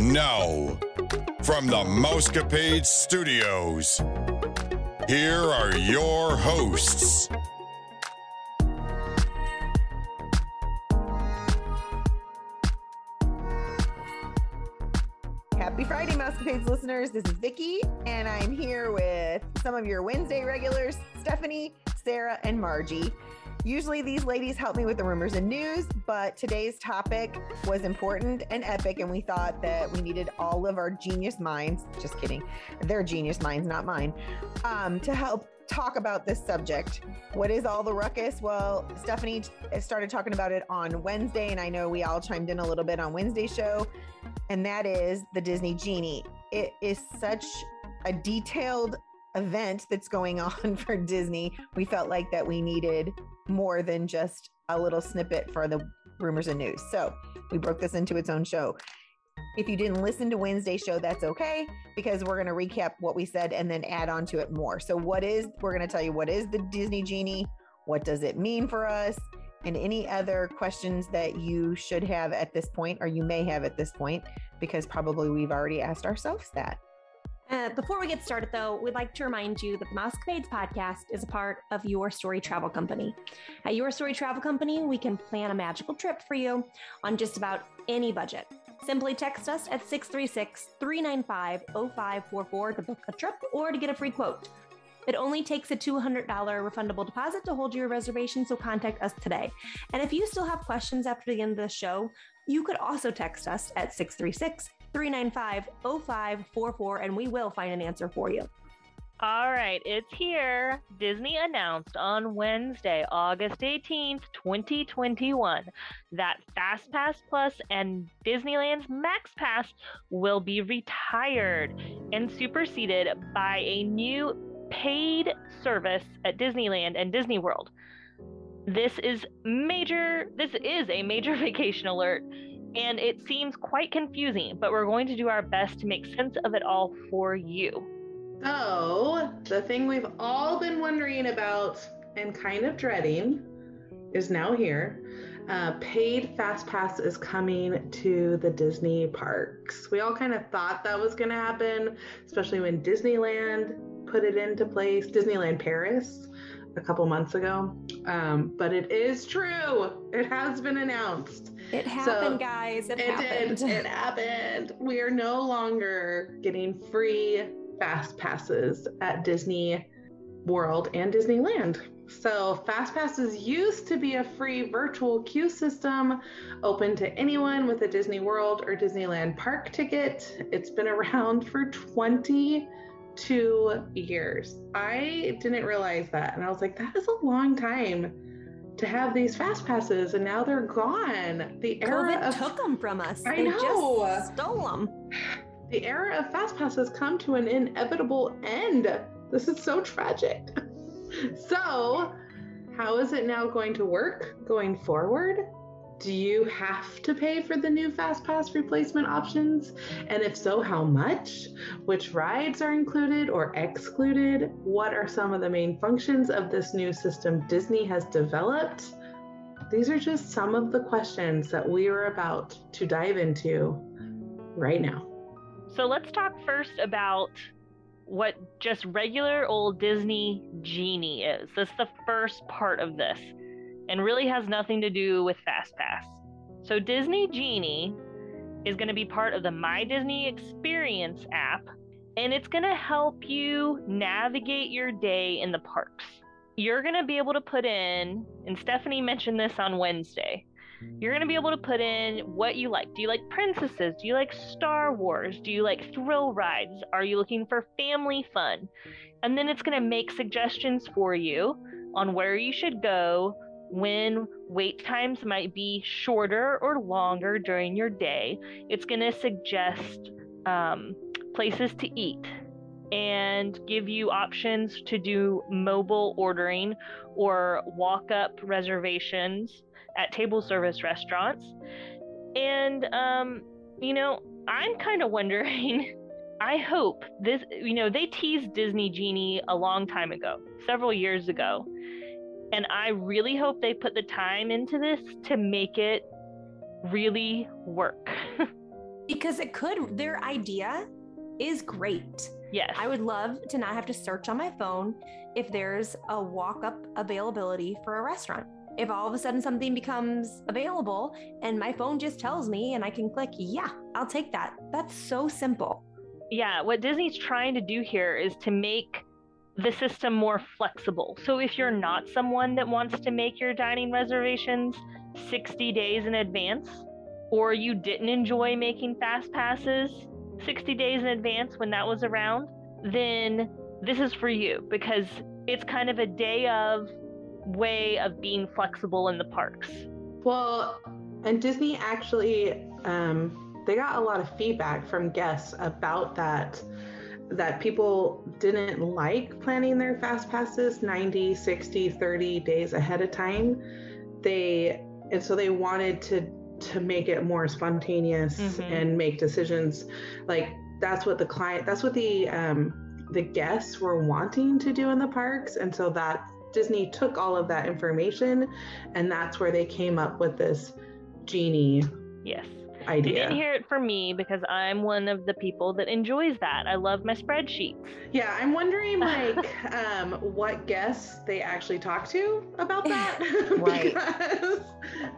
Now, from the Mousecapade Studios, here are your hosts. Listeners. This is Vicki, and I'm here with some of your Wednesday regulars, Stephanie, Sarah, and Margie. Usually these ladies help me with the rumors and news, but today's topic was important and epic, and we thought that we needed all of our genius minds, just kidding, their genius minds, not mine, um, to help talk about this subject. What is all the ruckus? Well, Stephanie started talking about it on Wednesday, and I know we all chimed in a little bit on Wednesday's show, and that is the Disney Genie. It is such a detailed event that's going on for Disney. We felt like that we needed more than just a little snippet for the rumors and news. So we broke this into its own show. If you didn't listen to Wednesday's show, that's okay because we're going to recap what we said and then add on to it more. So, what is, we're going to tell you what is the Disney Genie? What does it mean for us? And any other questions that you should have at this point, or you may have at this point, because probably we've already asked ourselves that. Uh, before we get started, though, we'd like to remind you that the Mousecapades podcast is a part of Your Story Travel Company. At Your Story Travel Company, we can plan a magical trip for you on just about any budget. Simply text us at 636 395 0544 to book a trip or to get a free quote. It only takes a $200 refundable deposit to hold your reservation, so contact us today. And if you still have questions after the end of the show, you could also text us at 636 395 0544 and we will find an answer for you. All right, it's here. Disney announced on Wednesday, August 18th, 2021, that FastPass Plus and Disneyland's Max Pass will be retired and superseded by a new paid service at Disneyland and Disney World. This is major this is a major vacation alert and it seems quite confusing, but we're going to do our best to make sense of it all for you. So, the thing we've all been wondering about and kind of dreading is now here. Uh, paid Fast Pass is coming to the Disney parks. We all kind of thought that was going to happen, especially when Disneyland put it into place, Disneyland Paris a couple months ago. Um, but it is true. It has been announced. It happened, so guys. It, it happened. Did. It happened. We are no longer getting free fast passes at Disney World and Disneyland. So, Fast Passes used to be a free virtual queue system open to anyone with a Disney World or Disneyland park ticket. It's been around for 22 years. I didn't realize that. And I was like, that is a long time to have these fast passes and now they're gone. The era COVID of, took them from us. I they know. just stole them. The era of fast passes come to an inevitable end. This is so tragic. so, how is it now going to work going forward? Do you have to pay for the new FastPass replacement options? And if so, how much? Which rides are included or excluded? What are some of the main functions of this new system Disney has developed? These are just some of the questions that we are about to dive into right now. So let's talk first about what just regular old Disney Genie is. That's the first part of this and really has nothing to do with FastPass. So, Disney Genie is going to be part of the My Disney Experience app, and it's going to help you navigate your day in the parks. You're going to be able to put in, and Stephanie mentioned this on Wednesday. You're going to be able to put in what you like. Do you like princesses? Do you like Star Wars? Do you like thrill rides? Are you looking for family fun? And then it's going to make suggestions for you on where you should go, when wait times might be shorter or longer during your day. It's going to suggest um, places to eat and give you options to do mobile ordering or walk up reservations at table service restaurants. And, um, you know, I'm kind of wondering I hope this, you know, they teased Disney Genie a long time ago, several years ago. And I really hope they put the time into this to make it really work. because it could, their idea is great. yes. I would love to not have to search on my phone if there's a walk up availability for a restaurant. If all of a sudden something becomes available and my phone just tells me and I can click, yeah, I'll take that. That's so simple. yeah, what Disney's trying to do here is to make the system more flexible. So if you're not someone that wants to make your dining reservations 60 days in advance, or you didn't enjoy making fast passes 60 days in advance when that was around, then this is for you because it's kind of a day of way of being flexible in the parks. Well, and Disney actually, um, they got a lot of feedback from guests about that. That people didn't like planning their fast passes 90, 60, 30 days ahead of time. They, and so they wanted to to make it more spontaneous Mhm. and make decisions like that's what the client that's what the um the guests were wanting to do in the parks and so that disney took all of that information and that's where they came up with this genie Yes. You didn't hear it from me because I'm one of the people that enjoys that. I love my spreadsheets. yeah i'm wondering like um what guests they actually talk to about that because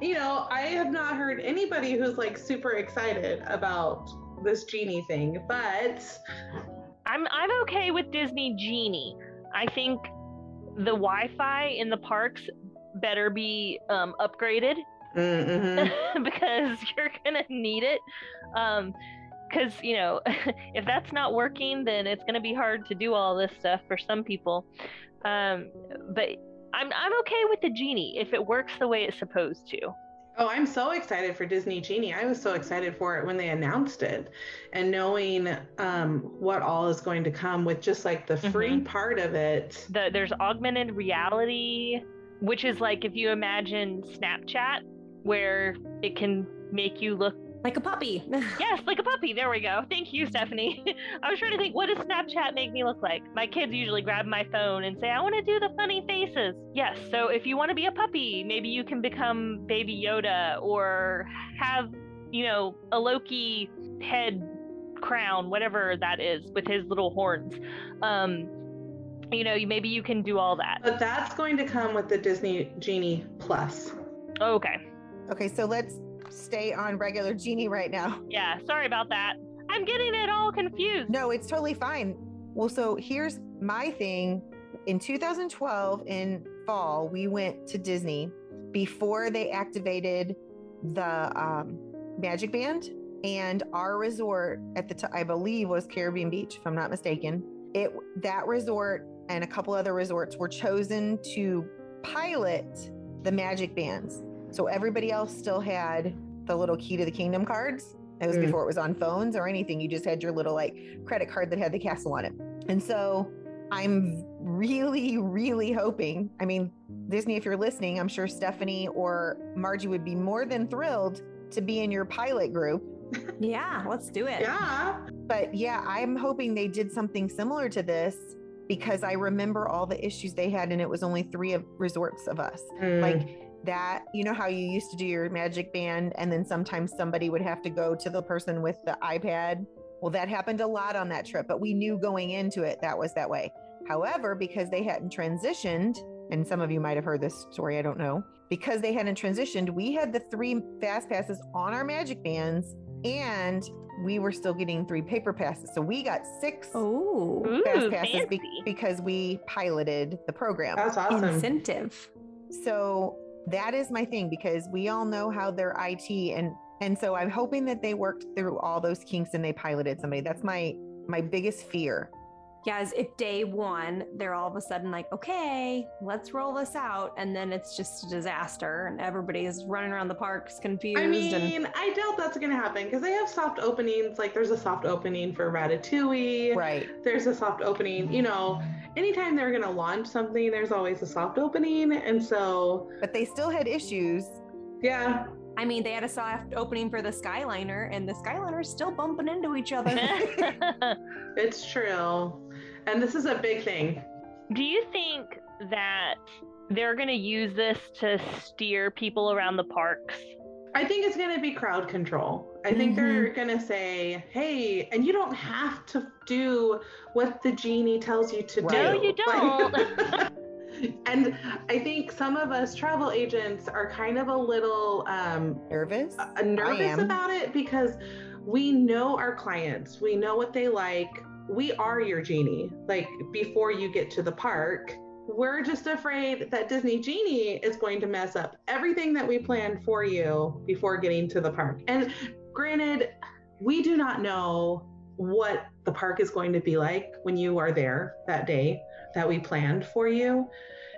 you know i have not heard anybody who's like super excited about this genie thing but I'm I'm okay with Disney Genie. I think the Wi-Fi in the parks better be um, upgraded mm-hmm. because you're gonna need it. Um, because you know, if that's not working, then it's gonna be hard to do all this stuff for some people. Um, but I'm I'm okay with the genie if it works the way it's supposed to. Oh, I'm so excited for Disney Genie. I was so excited for it when they announced it and knowing um, what all is going to come with just like the free part of it. the there's augmented reality which is like if you imagine snapchat where it can make you look Like a puppy. yes like a puppy. There we go. Thank you stephanie. I was trying to think what does snapchat make me look like? My kids usually grab my phone and say i want to do the funny faces. Yes so if you want to be a puppy maybe you can become baby yoda or have you know a loki head crown whatever that is with his little horns. Um you know maybe you can do all that. But that's going to come with the Disney Genie Plus. okay Okay, so let's stay on regular genie right now. Yeah, sorry about that. I'm getting it all confused. No, it's totally fine. Well, so here's my thing. In 2012, in fall, we went to Disney before they activated the um, Magic Band, and our resort at the time, I believe, was Caribbean Beach, if I'm not mistaken. It that resort and a couple other resorts were chosen to pilot the Magic Bands. So everybody else still had the little key to the kingdom cards. It was Mm. before it was on phones or anything. You just had your little like credit card that had the castle on it. And so I'm really, really hoping. I mean, Disney, if you're listening, I'm sure Stephanie or Margie would be more than thrilled to be in your pilot group. yeah, let's do it. Yeah. But yeah, I'm hoping they did something similar to this because I remember all the issues they had, and it was only three of resorts of us. Mm. Like that, you know how you used to do your magic band, and then sometimes somebody would have to go to the person with the iPad. Well, that happened a lot on that trip, but we knew going into it that was that way. However, because they hadn't transitioned, and some of you might have heard this story, I don't know, because they hadn't transitioned, we had the three fast passes on our magic bands, and we were still getting three paper passes. So we got six Oh, Ooh, fast passes be- because we piloted the program. That's awesome. incentive. So that is my thing because we all know how their IT and and so I'm hoping that they worked through all those kinks and they piloted somebody. That's my my biggest fear. Yeah, as if day one, they're all of a sudden like, okay, let's roll this out. And then it's just a disaster and everybody's running around the parks confused. I and mean, I doubt that's going to happen because they have soft openings. Like, there's a soft opening for Ratatouille. Right. There's a soft opening. You know, anytime they're going to launch something, there's always a soft opening. And so, But they still had issues. yeah. I mean, they had a soft opening for the Skyliner, and the Skyliner is still bumping into each other. It's true. And this is a big thing. Do you think that they're going to use this to steer people around the parks? I think it's going to be crowd control. I think they're going to say, hey, and you don't have to do what the genie tells you to Right. do. No, you don't. And I think some of us travel agents are kind of a little um, Nervous? uh, nervous about it because we know our clients, we know what they like. We are your genie. Like before you get to the park, we're just afraid that Disney Genie is going to mess up everything that we planned for you before getting to the park. And granted, we do not know what the park is going to be like when you are there that day that we planned for you.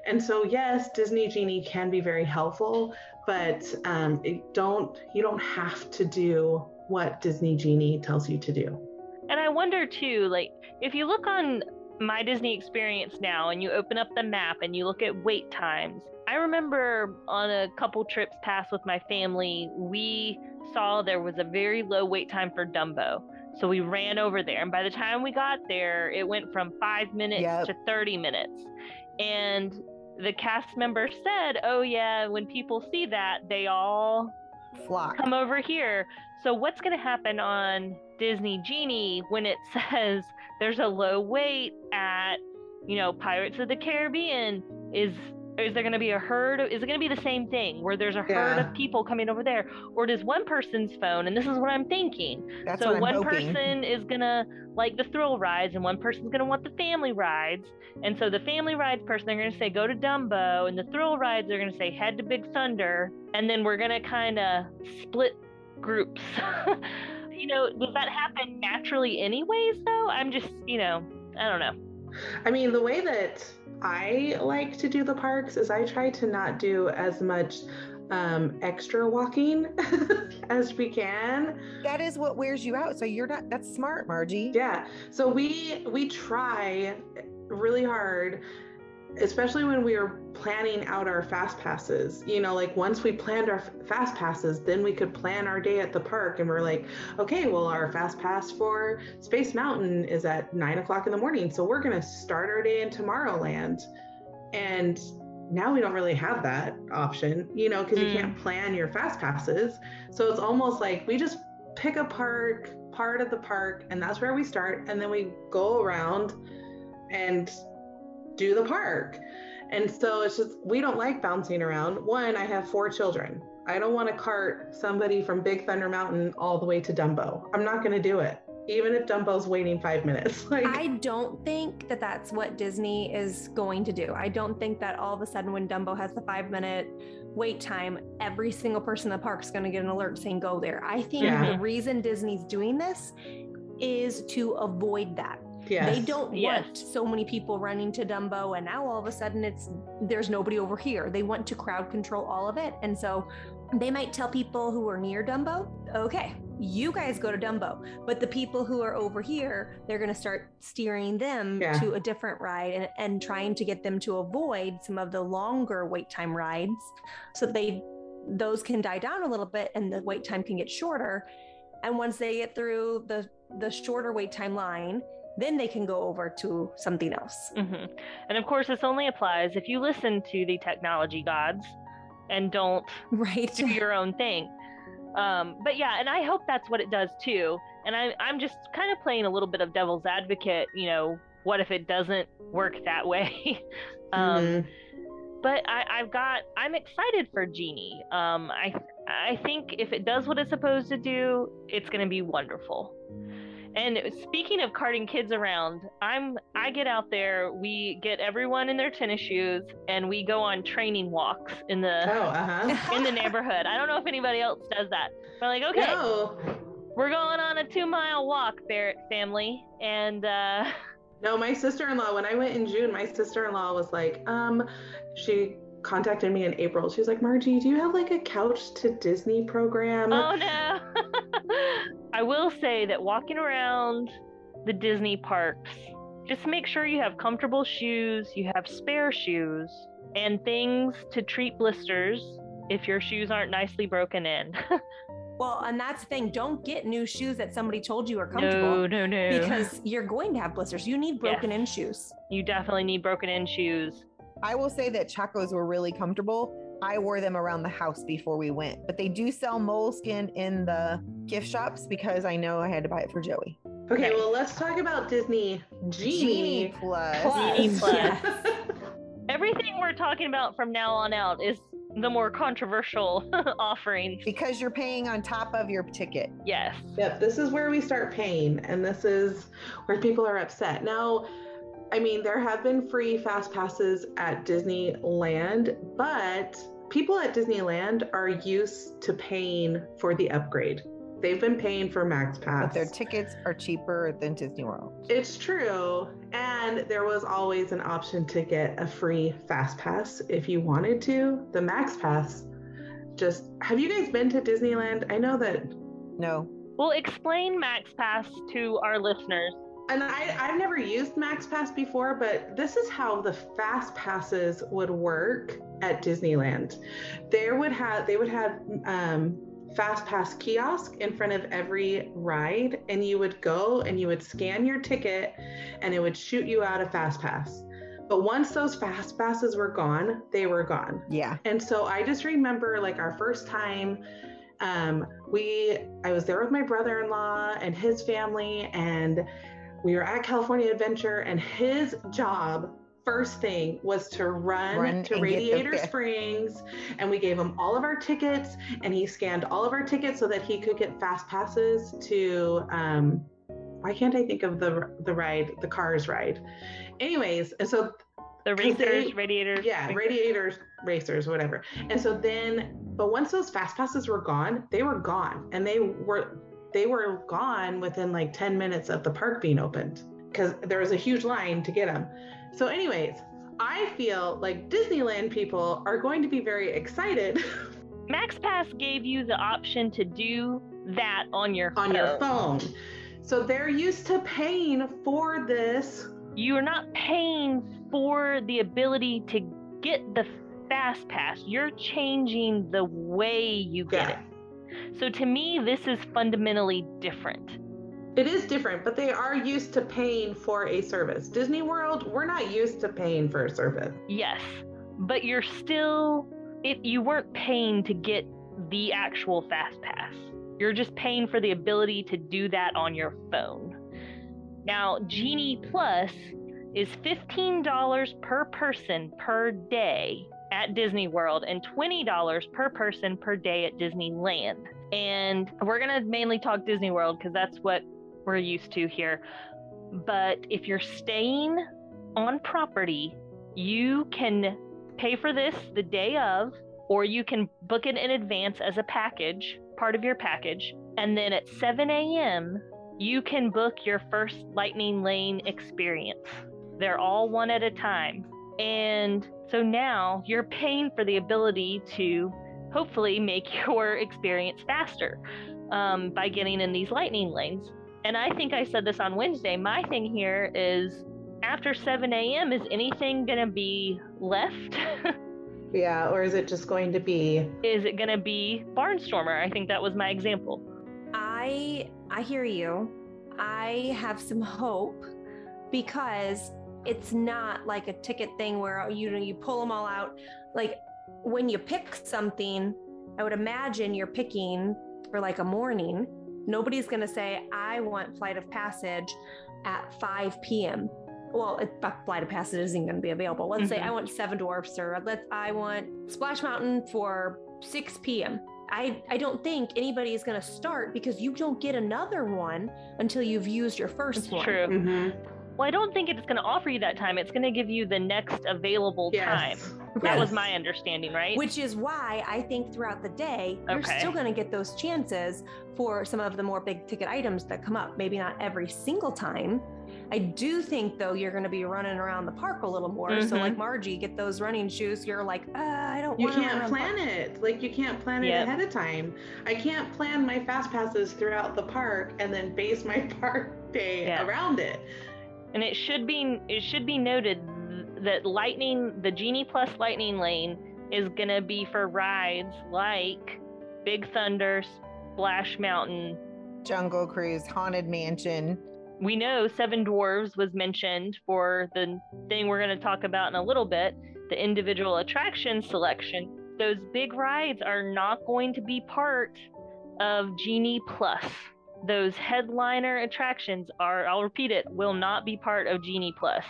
And so, yes, Disney Genie can be very helpful, but um, don't you don't have to do what Disney Genie tells you to do. And I wonder too, like, if you look on my Disney experience now and you open up the map and you look at wait times, I remember on a couple trips past with my family, we saw there was a very low wait time for Dumbo. So we ran over there. And by the time we got there, it went from five minutes Yep. to 30 minutes. And the cast member said, Oh, yeah, when people see that, they all Flock. come over here. So what's going to happen on Disney Genie when it says there's a low wait at, you know, Pirates of the Caribbean? Is is there going to be a herd? Is it going to be the same thing where there's a herd Yeah. of people coming over there, or does one person's phone? And this is what I'm thinking. That's so what I'm one hoping. person is gonna like the thrill rides, and one person's gonna want the family rides. And so the family rides person, they're gonna say go to Dumbo, and the thrill rides, they're gonna say head to Big Thunder, and then we're gonna kind of split groups. you know, does that happen naturally, anyways? Though I'm just, you know, I don't know. I mean, the way that I like to do the parks is I try to not do as much um, extra walking as we can. That is what wears you out. So you're not, that's smart, Margie. Yeah. So we we try really hard, especially when we were planning out our fast passes. You know, like once we planned our fast passes, then we could plan our day at the park. And we're like, okay, well, our fast pass for Space Mountain is at nine o'clock in the morning, so we're gonna start our day in Tomorrowland. And now we don't really have that option, you know, because Mm. you can't plan your fast passes. So it's almost like we just pick a park, part of the park, and that's where we start. And then we go around and do the park. And so it's just, we don't like bouncing around. One, I have four children. I don't want to cart somebody from Big Thunder Mountain all the way to Dumbo. I'm not going to do it, even if Dumbo's waiting five minutes. Like, I don't think that that's what Disney is going to do. I don't think that all of a sudden, when Dumbo has the five minute wait time, every single person in the park is going to get an alert saying go there. I think Yeah. the reason Disney's doing this is to avoid that. Yes. They don't Yes. want so many people running to Dumbo and now all of a sudden it's there's nobody over here. They want to crowd control all of it. And so they might tell people who are near Dumbo, okay, you guys go to Dumbo. But the people who are over here, they're going to start steering them Yeah. to a different ride and, and trying to get them to avoid some of the longer wait time rides so they those can die down a little bit and the wait time can get shorter. And once they get through the the shorter wait time line, then they can go over to something else. hmm And of course, this only applies if you listen to the technology gods and don't Right. do your own thing. Um, but yeah, and I hope that's what it does too. And I, I'm just kind of playing a little bit of devil's advocate. You know, what if it doesn't work that way? um, Mhm. But I, I've got, I'm excited for Genie. Um, I, I think if it does what it's supposed to do, it's going to be wonderful. And speaking of carting kids around, I'm I get out there, we get everyone in their tennis shoes and we go on training walks in the Oh, uh huh. in the neighborhood. I don't know if anybody else does that. We're like, okay, No. we're going on a two mile walk, Barrett family. And uh No, my sister-in-law, when I went in June, my sister-in-law was like, um, she contacted me in April. She was like, Margie, do you have like a couch to Disney program? oh no. I will say that walking around the Disney parks, just make sure you have comfortable shoes, you have spare shoes, and things to treat blisters if your shoes aren't nicely broken in. Well, and that's the thing. Don't get new shoes that somebody told you are comfortable. no, no, no. Because you're going to have blisters. You need broken in shoes. you definitely need broken in shoes. I will say that Chacos were really comfortable. I wore them around the house before we went, but they do sell moleskin in the gift shops because I know I had to buy it for Joey. Okay, Okay. well, let's talk about Disney Genie. Genie plus. Genie plus. Yes. Everything we're talking about from now on out is the more controversial offerings. Because you're paying on top of your ticket. Yes. Yep, this is where we start paying, and this is where people are upset. Now, I mean, there have been free fast passes at Disneyland, but people at Disneyland are used to paying for the upgrade. They've been paying for Max Pass. But their tickets are cheaper than Disney World. It's true. And there was always an option to get a free fast pass if you wanted to. The Max Pass just have you guys been to Disneyland? I know that No. Well, explain Max Pass to our listeners. And I, I've never used Max Pass before, but this is how the fast passes would work at Disneyland. There would have they would have um, fast pass kiosk in front of every ride, and you would go and you would scan your ticket, and it would shoot you out a fast pass. But once those fast passes were gone, they were gone. Yeah. And so I just remember like our first time um we I was there with my brother-in-law and his family and we were at California Adventure and his job first thing was to run, Run to and the Radiator Springs and we gave him all of our tickets and he scanned all of our tickets so that he could get fast passes to um why can't I think of the the ride, the cars ride? Anyways, and so The 'Cause they- racers, radiators. yeah, radiators, racers, whatever. And so then, but once those fast passes were gone, they were gone, and they were they were gone within like 10 minutes of the park being opened because there was a huge line to get them. So, anyways, I feel like Disneyland people are going to be very excited Max Pass gave you the option to do that on your on phone. your phone. So they're used to paying for this. You are not paying for the ability to get the fast pass. You're changing the way you get Yeah. it. So to me, this is fundamentally different. It is different, but they are used to paying for a service. Disney World, we're not used to paying for a service. Yes, but you're still it you weren't paying to get the actual fast pass. You're just paying for the ability to do that on your phone. Now, Genie Plus is $15 per person per day at Disney World and $20 per person per day at Disneyland. And we're going to mainly talk Disney World because that's what we're used to here. But if you're staying on property, you can pay for this the day of, or you can book it in advance as a package, part of your package. And then at 7 a.m., you can book your first Lightning Lane experience. They're all one at a time. And so now you're paying for the ability to hopefully make your experience faster um, by getting in these lightning lanes. And I think I said this on Wednesday. My thing here is after 7 a.m., is anything going to be left? Yeah, or is it just going to be is it going to be Barnstormer? I think that was my example. I I hear you. I have some hope because it's not like a ticket thing where you know you pull them all out. Like when you pick something, I would imagine you're picking for like a morning. Nobody's gonna say I want Flight of Passage at 5 p.m. Well, it, Flight of Passage isn't going to be available. Let's say Mhm. I want Seven Dwarfs or let's I want Splash Mountain for 6 p.m. I, I don't think anybody is going to start because you don't get another one until you've used your first It's one. true. Mhm. Well, I don't think it's going to offer you that time. It's going to give you the next available time. Yes. That was my understanding, right? Which is why I think throughout the day, you're Okay. still going to get those chances for some of the more big ticket items that come up. Maybe not every single time. I do think, though, you're going to be running around the park a little more. So, Mhm. like Margie, get those running shoes. You're like, uh, I don't You want You can't plan it. Like you can't plan it Yep. ahead of time. I can't plan my fast passes throughout the park and then base my park day Yeah. around it. And it should be it should be noted that lightning the genie plus lightning lane is going to be for rides like Big Thunder, Splash Mountain. Jungle Cruise, Haunted Mansion. We know Seven Dwarfs was mentioned for the thing we're going to talk about in a little bit the individual attraction selection. Those big rides are not going to be part of Genie Plus. Those headliner attractions are, I'll repeat it, will not be part of Genie Plus.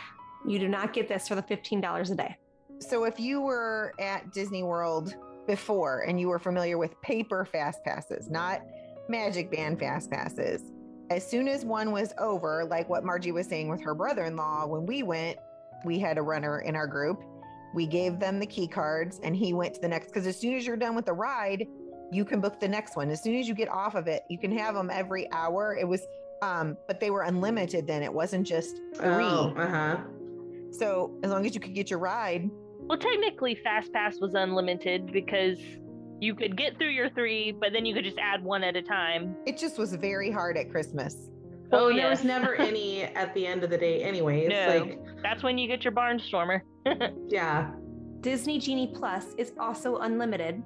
You do not get this for the $15 a day. So if you were at Disney World before and you were familiar with paper fast passes, not Magic Band fast passes, as soon as one was over, like what Margie was saying with her brother in law, when we went, we had a runner in our group. We gave them the key cards and he went to the next because as soon as you're done with the ride, you can book the next one. As soon as you get off of it, you can have them every hour. It was um, but they were unlimited then. It wasn't just three. Oh, uh-huh. So as long as you could get your ride, Well, technically, Fast Pass was unlimited because you could get through your three, but then you could just add one at a time. it just was very hard at Christmas. Well, Oh, and there was never any at the end of the day anyways. No. Like, That's when you get your Barnstormer. yeah. Disney Genie Plus is also unlimited.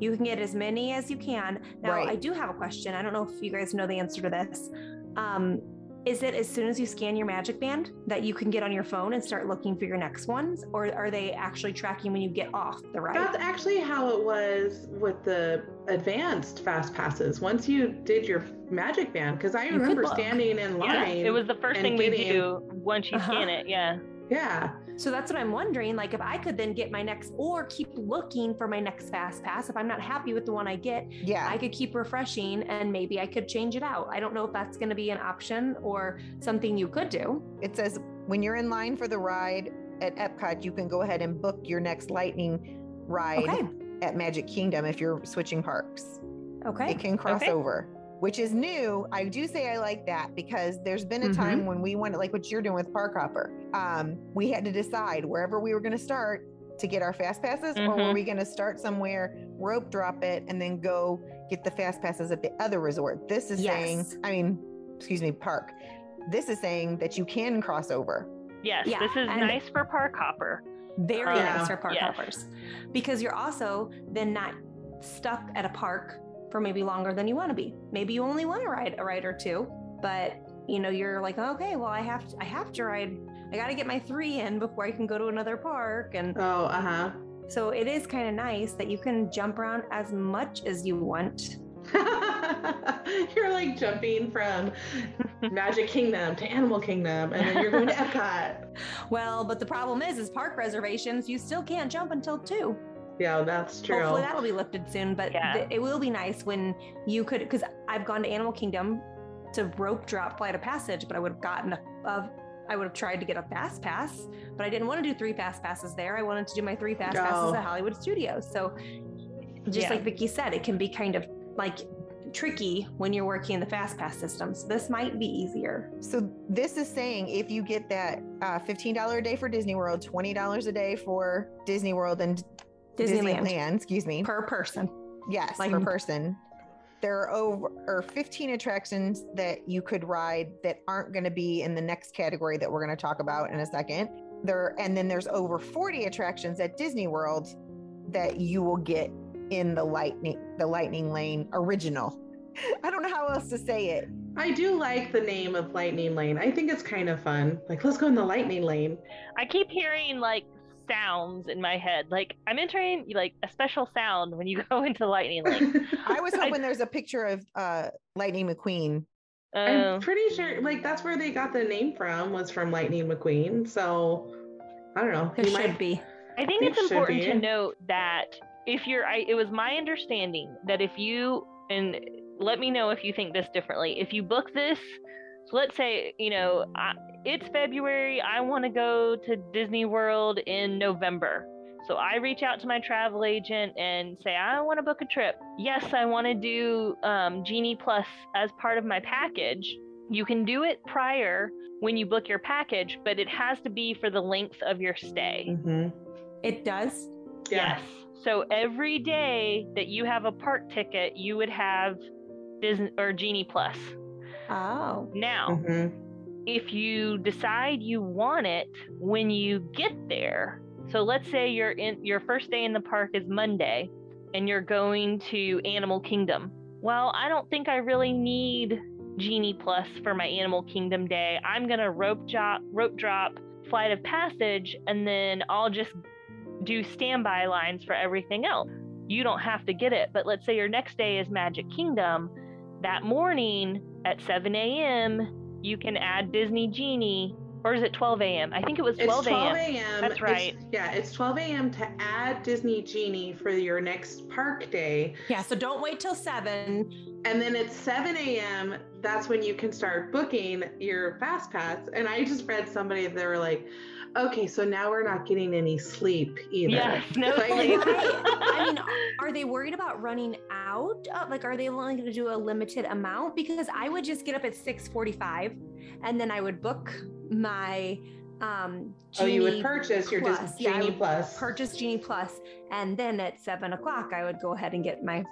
You can get as many as you can. Now, Right. I do have a question. I don't know if you guys know the answer to this. Um, is it as soon as you scan your Magic Band that you can get on your phone and start looking for your next ones, or are they actually tracking when you get off the ride? That's actually how it was with the advanced fast passes. Once you did your magic band, because I You remember standing in line Yeah, line. it was the first and thing we getting- do once you Uh-huh. scan it. Yeah. Yeah. So that's what I'm wondering. Like, if I could then get my next, or keep looking for my next fast pass. If I'm not happy with the one I get, Yeah. I could keep refreshing and maybe I could change it out. I don't know if that's going to be an option or something you could do. it says when you're in line for the ride at Epcot, you can go ahead and book your next lightning ride Okay. at Magic Kingdom if you're switching parks. Okay. It can cross Okay. over, which is new. I do say I like that because there's been a Mm-hmm. time when we went like what you're doing with Park Hopper. Um, we had to decide wherever we were going to start to get our fast passes, or were Mhm. we going to start somewhere, rope drop it, and then go get the fast passes at the other resort. This is saying, I mean, excuse me, park. This is saying that you can cross over. Yes, Yeah, this is and- nice for Park Hopper. Very Yeah. nice for park Yes. hoppers because you're also then not stuck at a park for maybe longer than you want to be. Maybe you only want to ride a ride or two, but you know you're like, okay, well I have to, I have to ride. I got to get my three in before I can go to another park, and Oh, uh huh. so it is kind of nice that you can jump around as much as you want. you're like jumping from Magic Kingdom to Animal Kingdom, and then you're going to Epcot. Well, but the problem is, is park reservations. You still can't jump until two. Yeah, that's true. Hopefully that'll be lifted soon, but Yeah. th- it will be nice when you could, because I've gone to Animal Kingdom to rope drop Flight of Passage, but I would have gotten a, a I would have tried to get a fast pass, but I didn't want to do three fast passes there. I wanted to do my three fast passes at Hollywood Studios. So, just Yeah. like Vicki said, it can be kind of like tricky when you're working in the fast pass systems. This might be easier. So this is saying if you get that uh, $15 a day for Disney World, $20 a day for Disney World and Disneyland, Disneyland, excuse me. per person. yes, like- per person. There are over or 15 attractions that you could ride that aren't going to be in the next category that we're going to talk about in a second. There and then there's over 40 attractions at Disney World that you will get in the lightning the lightning lane original. I don't know how else to say it. I do like the name of Lightning Lane. I think it's kind of fun. Like, let's go in the Lightning Lane. I keep hearing like sounds in my head. Like I'm entering like a special sound when you go into Lightning Lane. I was I- hoping there's a picture of uh Lightning McQueen. Uh, I'm pretty sure, like, that's where they got the name from, was from Lightning McQueen. So, I don't know. It You should might- be. I think It it's important be. to note that if you're, I, it was my understanding that if you, and let me know if you think this differently, if you book this, so let's say, you know, I, it's February, I want to go to Disney World in November. So I reach out to my travel agent and say, I want to book a trip. Yes, I want to do um, Genie Plus as part of my package. You can do it prior when you book your package, but it has to be for the length of your stay. Mhm. It does. Yeah. Yes. So every day that you have a park ticket, you would have Disney or Genie Plus. Oh. Now, Mhm. if you decide you want it when you get there, So let's say you're in your first day in the park is Monday and you're going to Animal Kingdom. Well, I don't think I really need Genie Plus for my Animal Kingdom day. I'm going to rope drop rope drop Flight of Passage and then I'll just do standby lines for everything else. You don't have to get it. But let's say your next day is Magic Kingdom. That morning at 7 a.m., you can add Disney Genie or is it 12 a.m.? I think it was 12 it's 12 a.m. a.m. That's right. It's, yeah, it's 12 a.m. to add Disney Genie for your next park day. Yeah, so don't wait till 7. And then it's 7 a.m. That's when you can start booking your Fast Pass. And I just read somebody, they were like, okay, so now we're not getting any sleep either. Yes, no Like- sleep. I mean, are they worried about running out? Uh, like, are they only going to do a limited amount? Because I would just get up at 6:45, and then I would book my um. oh, you would purchase your Plus. Disney Yeah, Genie would Plus. purchase Genie Plus, and then at seven o'clock, I would go ahead and get my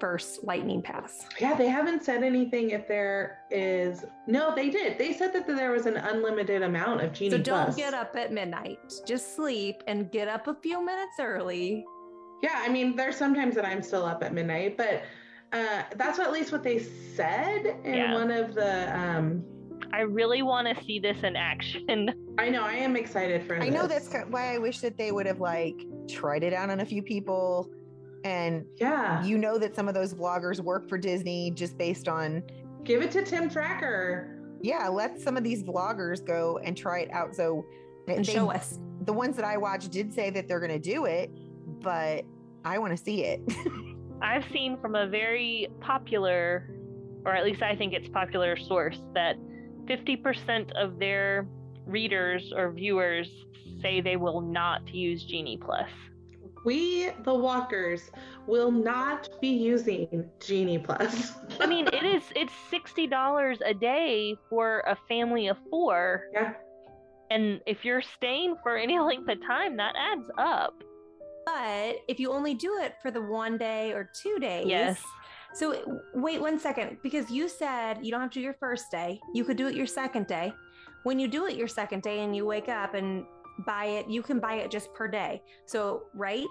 first Lightning Pass. Yeah, they haven't said anything if there is. No, they did. They said that there was an unlimited amount of Genie so don't Plus. get up at midnight. Just sleep and get up a few minutes early. Yeah, I mean, there's sometimes that I'm still up at midnight, but uh, that's at least what they said in Yeah. one of the. Um, I really want to see this in action. I know I am excited for. I know that's why I wish that they would have like tried it out on a few people. And Yeah, you know that some of those vloggers work for Disney just based on, give it to Tim Tracker. yeah, let some of these vloggers go and try it out. So And they- show us. the ones that I watched did say that they're going to do it, but I want to see it. I've seen from a very popular, or at least I think it's popular source, that 50% of their readers or viewers say they will not use Genie Plus. We, the walkers, will not be using Genie Plus. I mean, it is it's sixty dollars a day for a family of four, yeah, and if you're staying for any length of time, that adds up. But if you only do it for the one day or two days, Yes. So wait one second, because you said you don't have to do your first day. You could do it your second day. When you do it your second day and you wake up and buy it, you can buy it just per day. So right,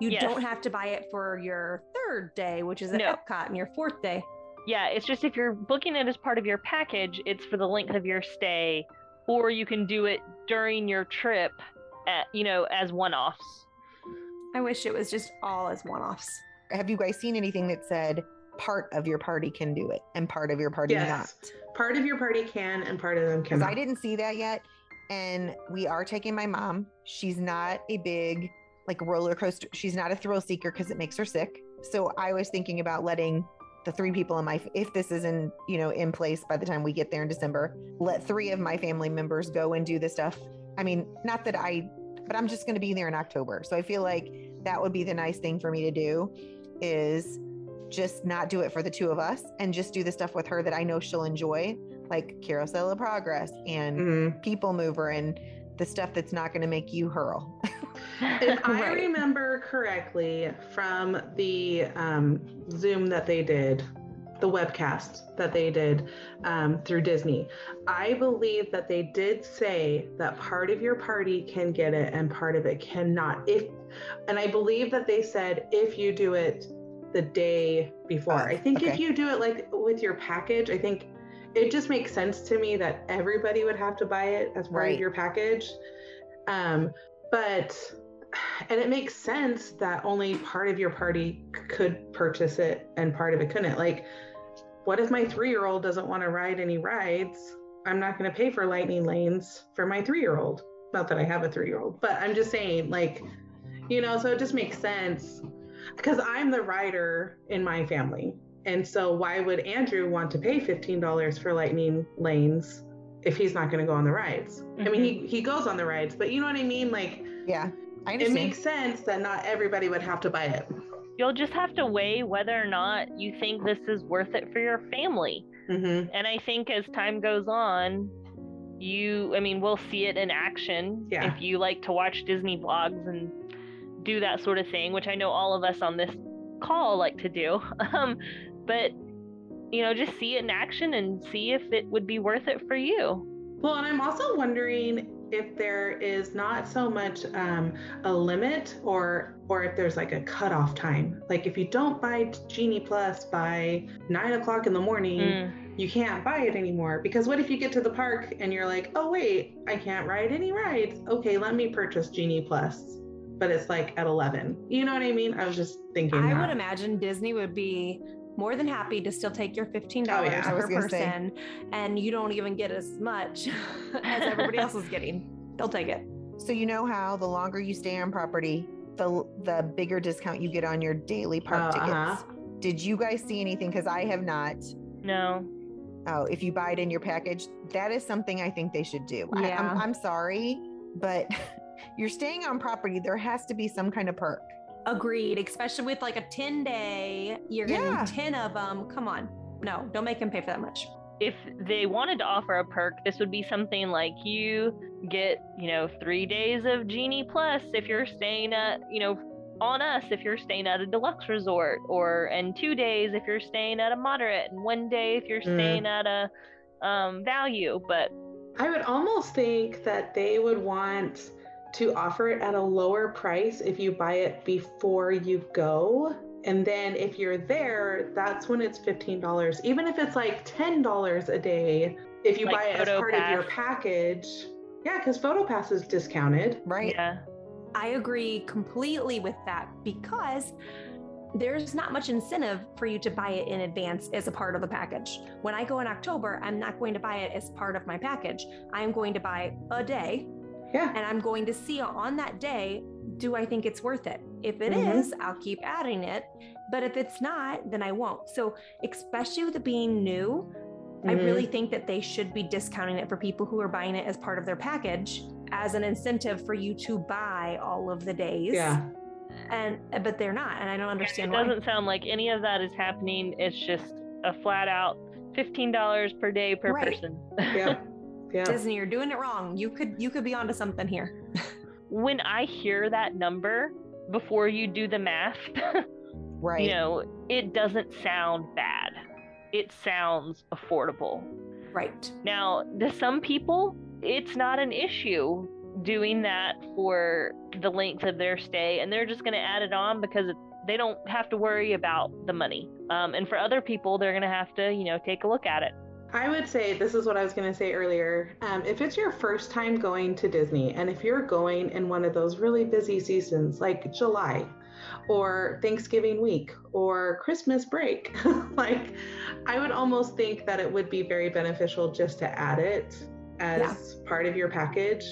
you Yes. don't have to buy it for your third day, which is at No. Epcot, and your fourth day. Yeah, it's just if you're booking it as part of your package, it's for the length of your stay, or you can do it during your trip, at, you know, as one-offs. I wish it was just all as one-offs. have you guys seen anything that said part of your party can do it and part of your party Yes. not? part of your party can and part of them can. Because cannot. I didn't see that yet. And we are taking my mom. She's not a big like roller coaster. She's not a thrill seeker because it makes her sick. So I was thinking about letting the three people in my if this is in you know in place by the time we get there in December, let three of my family members go and do the stuff. I mean, not that I, but I'm just going to be there in October. So I feel like that would be the nice thing for me to do, is just not do it for the two of us and just do the stuff with her that I know she'll enjoy, like Carousel of Progress and Mhm. People Mover and the stuff that's not going to make you hurl. If I Right. remember correctly from the um, Zoom that they did, the webcast that they did um, through Disney, I believe that they did say that part of your party can get it and part of it cannot. If and I believe that they said if you do it the day before. Oh, I think if you do it like with your package, I think it just makes sense to me that everybody would have to buy it as part Right. of your package. Um, but and it makes sense that only part of your party c- could purchase it and part of it couldn't. Like, what if my three year old doesn't want to ride any rides? I'm not going to pay for lightning lanes for my three year old. Not that I have a three year old, but I'm just saying, like, you know, so it just makes sense because I'm the rider in my family. And so, why would Andrew want to pay $15 for lightning lanes if he's not going to go on the rides? I mean, he, he goes on the rides, but you know what I mean? Like, yeah, I it makes sense that not everybody would have to buy it. You'll just have to weigh whether or not you think this is worth it for your family. Mm-hmm. And I think as time goes on, you, I mean, we'll see it in action. Yeah. If you like to watch Disney vlogs and do that sort of thing, which I know all of us on this call like to do. Um, but, you know, just see it in action and see if it would be worth it for you. Well, and I'm also wondering if there is not so much um, a limit or or if there's like a cutoff time. Like if you don't buy Genie Plus by nine o'clock in the morning, Mm. you can't buy it anymore. Because what if you get to the park and you're like, oh wait, I can't ride any rides. Okay, let me purchase Genie Plus. But it's like at 11. You know what I mean? I was just thinking. I that. would imagine Disney would be more than happy to still take your $15 Oh, yeah. Per gonna say. person and you don't even get as much as everybody else is getting. They'll take it. So you know how the longer you stay on property, the the bigger discount you get on your daily park Oh, tickets. uh-huh. Did you guys see anything? Because I have not. No. Oh, if you buy it in your package, that is something I think they should do. I, Yeah. I'm, I'm sorry, but you're staying on property. There has to be some kind of perk. Agreed, especially with like a 10 day, you're getting Yeah. 10 of them. Come on. No, don't make them pay for that much. If they wanted to offer a perk, this would be something like you get, you know, three days of Genie Plus if you're staying at, you know, on us if you're staying at a deluxe resort, or and two days if you're staying at a moderate, and one day if you're Mm. staying at a um, value. But I would almost think that they would want to offer it at a lower price if you buy it before you go. And then if you're there, that's when it's $15. Even if it's like $10 a day, if you Like buy it as Photo part of your package. Yeah, because PhotoPass is discounted. Right? yeah, I agree completely with that because there's not much incentive for you to buy it in advance as a part of the package. When I go in October, I'm not going to buy it as part of my package. I'm going to buy a day Yeah. and I'm going to see on that day do I think it's worth it? If it is, Mhm. I'll keep adding it. But if it's not, then I won't. So, especially with it being new, I Mhm. really think that they should be discounting it for people who are buying it as part of their package as an incentive for you to buy all of the days. Yeah. And but they're not, and I don't it understand why. It doesn't sound like any of that is happening. It's just a flat out fifteen dollars per day per Right. person. Yeah. Yeah. Disney, you're doing it wrong. You could you could be onto something here. when I hear that number before you do the math, Right. you know, it doesn't sound bad. It sounds affordable. Right. Now, to some people, it's not an issue doing that for the length of their stay, and they're just going to add it on because it, they don't have to worry about the money. Um, and for other people, they're going to have to, you know, take a look at it. I would say this is what I was going to say earlier. Um, if it's your first time going to Disney, and if you're going in one of those really busy seasons like July or Thanksgiving week or Christmas break, like I would almost think that it would be very beneficial just to add it as part of your package.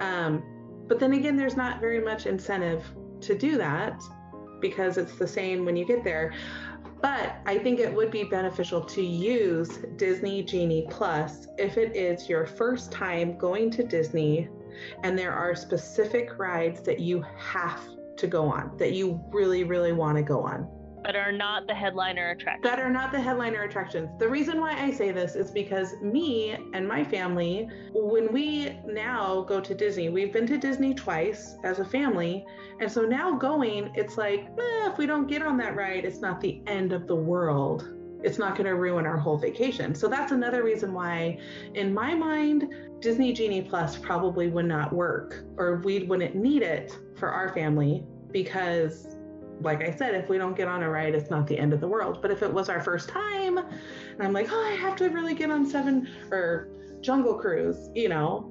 Um, but then again, there's not very much incentive to do that because it's the same when you get there. But I think it would be beneficial to use Disney Genie Plus if it is your first time going to Disney and there are specific rides that you have to go on, that you really, really want to go on, But are not the headliner attraction. that are not the headliner attractions. The reason why I say this is because me and my family, when we now go to Disney, we've been to Disney twice as a family. And so now going, it's like, eh, if we don't get on that ride, it's not the end of the world. It's not going to ruin our whole vacation. So that's another reason why, in my mind, Disney Genie Plus probably would not work or we wouldn't need it for our family because like I said, if we don't get on a ride, it's not the end of the world. But if it was our first time, and I'm like, oh, I have to really get on Seven or Jungle Cruise, you know,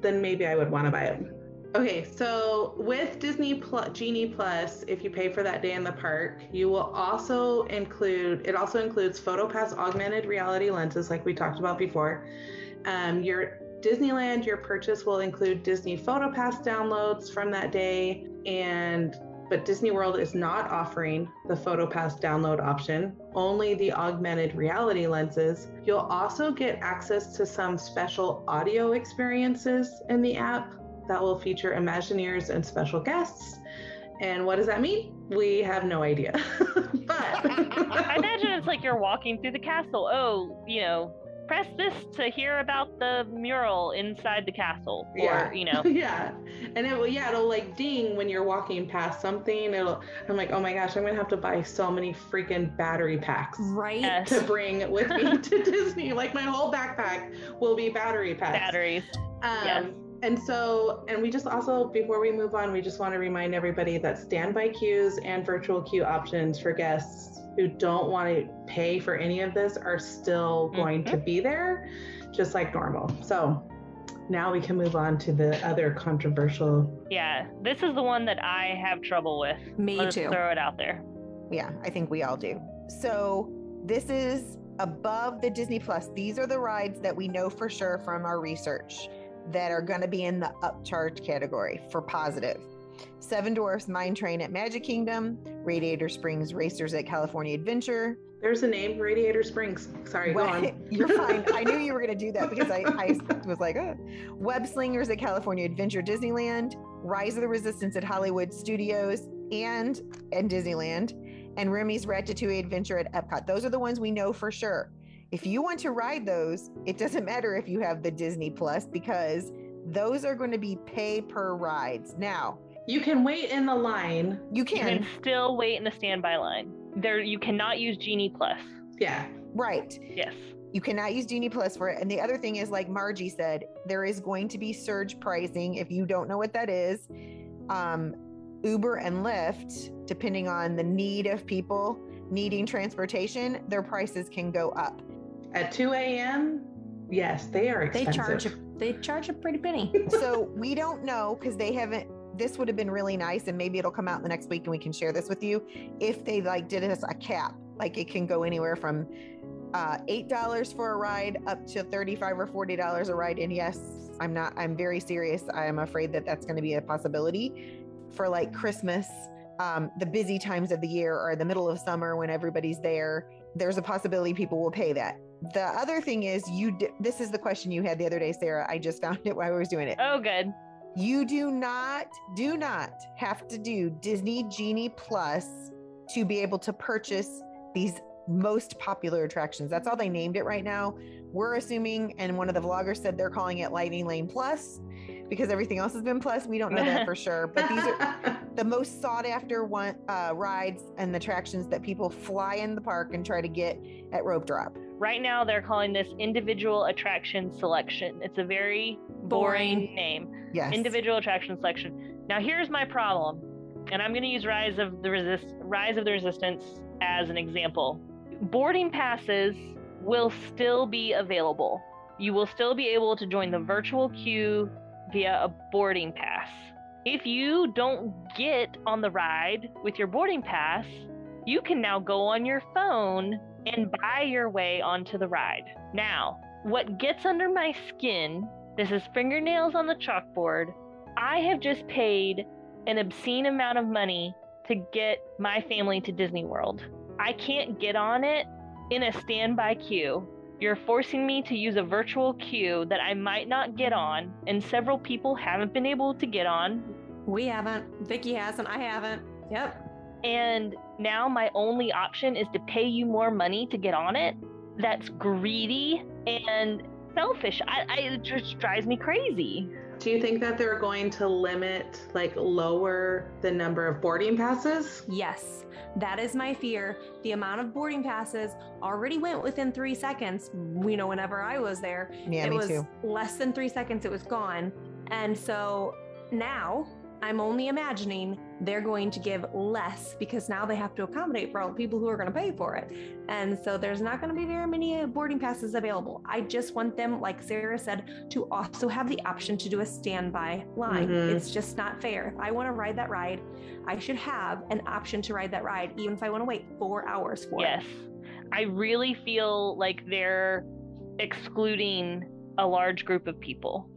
then maybe I would want to buy it. Okay, so with Disney Plus, Genie Plus, if you pay for that day in the park, you will also include. It also includes PhotoPass augmented reality lenses, like we talked about before. Um, your Disneyland, your purchase will include Disney PhotoPass downloads from that day, and but Disney World is not offering the PhotoPass download option, only the augmented reality lenses. You'll also get access to some special audio experiences in the app that will feature Imagineers and special guests. And what does that mean? We have no idea. but I imagine it's like you're walking through the castle. Oh, you know, press this to hear about the mural inside the castle. Or, Yeah. you know, yeah and it will yeah it'll like ding when you're walking past something it'll i'm like oh my gosh i'm gonna have to buy so many freaking battery packs Right. Yes. to bring with me to disney like my whole backpack will be battery packs batteries. um Yes. And so, and we just also, before we move on, we just want to remind everybody that standby queues and virtual queue options for guests who don't want to pay for any of this are still mm-hmm. going to be there, just like normal. So now we can move on to the other controversial. Yeah, this is the one that I have trouble with. Me Let's too. throw it out there. Yeah, I think we all do. So this is above the Disney Plus. These are the rides that we know for sure from our research that are going to be in the upcharge category for positive. Seven Dwarfs Mine Train at Magic Kingdom, Radiator Springs Racers at California Adventure. There's a name, Radiator Springs. Sorry, go Well, on. You're fine. I knew you were going to do that because I, I was like, oh. Web Slingers at California Adventure Disneyland, Rise of the Resistance at Hollywood Studios and and Disneyland, and Remy's Ratatouille Adventure at Epcot. Those are the ones we know for sure. If you want to ride those, it doesn't matter if you have the Disney Plus because those are going to be pay per rides. Now, You can wait in the line. you You can, can still wait in the standby line. There, you cannot use Genie Plus. Yeah. right. Yes. You cannot use Genie Plus for it. And the other thing is, like Margie said, there is going to be surge pricing. If you don't know what that is, um, Uber and Lyft, depending on the need of people needing transportation, their prices can go up. At 2 a.m., yes, they are expensive. They charge a, they charge a pretty penny. So we don't know because they haven't. This would have been really nice, and maybe it'll come out in the next week, and we can share this with you. If they like did us a cap, like it can go anywhere from uh, eight dollars for a ride up to thirty-five or forty dollars a ride. And yes, I'm not. I'm very serious. I am afraid that that's going to be a possibility for like Christmas, um, the busy times of the year, or the middle of summer when everybody's there. There's a possibility people will pay that. The other thing is, you. D- this is the question you had the other day, Sarah. I just found it while I was doing it. Oh, good. You do not, do not have to do Disney Genie Plus to be able to purchase these most popular attractions. That's all they named it right now. We're assuming, and one of the vloggers said they're calling it Lightning Lane Plus because everything else has been Plus. We don't know that for sure, but these are the most sought after one uh, rides and attractions that people fly in the park and try to get at Rope Drop. Right now, they're calling this individual attraction selection. It's a very boring, Boring. name. Yes. Individual attraction selection. Now, here's my problem, and I'm going to use Rise of the Resist, Rise of the Resistance as an example. Boarding passes will still be available. You will still be able to join the virtual queue via a boarding pass. If you don't get on the ride with your boarding pass, you can now go on your phone and buy your way onto the ride. Now, what gets under my skin, this is fingernails on the chalkboard. I have just paid an obscene amount of money to get my family to Disney World. I can't get on it in a standby queue. You're forcing me to use a virtual queue that I might not get on, and several people haven't been able to get on. We haven't. Vicki hasn't. I haven't. Yep. And now my only option is to pay you more money to get on it. That's greedy and selfish. I, I it just drives me crazy. Do you think that they're going to limit, like, lower the number of boarding passes? Yes, that is my fear. The amount of boarding passes already went within three seconds. We know whenever I was there, Yeah, it me was too. less than three seconds, it was gone. And so now I'm only imagining they're going to give less because now they have to accommodate for all the people who are going to pay for it. And so there's not going to be very many uh, boarding passes available. I just want them, like Sarah said, to also have the option to do a standby line. Mhm. It's just not fair. If I want to ride that ride, I should have an option to ride that ride, even if I want to wait four hours for Yes. it. Yes. I really feel like they're excluding a large group of people.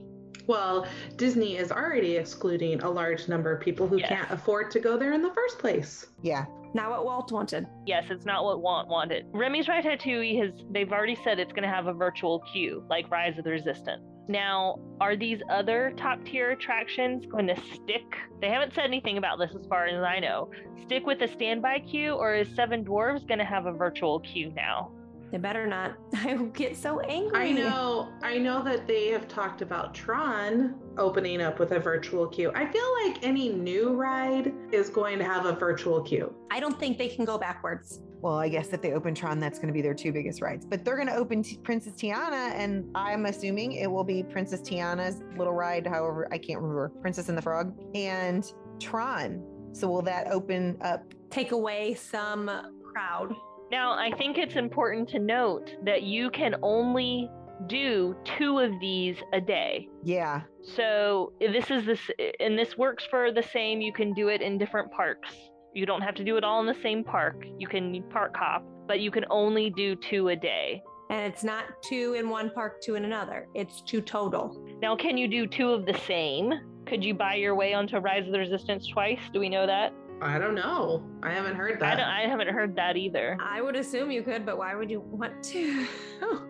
Well, Disney is already excluding a large number of people who Yes. can't afford to go there in the first place. Yeah. Not what Walt wanted. Yes, it's not what Walt wanted. Remy's Ratatouille has they've already said it's gonna have a virtual queue, like Rise of the Resistance. Now, are these other top tier attractions going to stick? They haven't said anything about this as far as I know. Stick with the standby queue, or is Seven Dwarfs gonna have a virtual queue now? They better not. I will get so angry. I know, I know that they have talked about Tron opening up with a virtual queue. I feel like any new ride is going to have a virtual queue. I don't think they can go backwards. well, I guess if they open Tron, that's going to be their two biggest rides. But they're going to open T- Princess Tiana, and I'm assuming it will be Princess Tiana's little ride. However, I can't remember Princess and the Frog and Tron. So will that open up? Take away some crowd. Now, I think it's important to note that you can only do two of these a day. Yeah. So this is this, and this works for the same. You can do it in different parks. You don't have to do it all in the same park. You can park hop, but you can only do two a day. And it's not two in one park, two in another. It's two total. Now, can you do two of the same? Could you buy your way onto Rise of the Resistance twice? Do we know that? I don't know. I haven't heard I, that. don't, I haven't heard that either. I would assume you could, but why would you want to?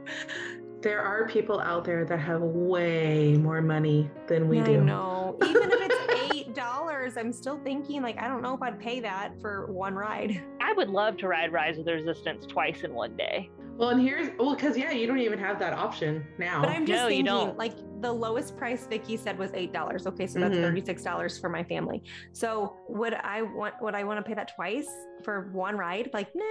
There are people out there that have way more money than we I do. know. Even if it's eight dollars, I'm still thinking like I don't know if I'd pay that for one ride. I would love to ride Rise of the Resistance twice in one day. Well, and here's well, because yeah, you don't even have that option now. But I'm just No, you thinking don't. like the lowest price Vicki said was eight dollars. Okay, so that's Mhm. thirty-six dollars for my family. So would I want would I want to pay that twice for one ride? Like, nah.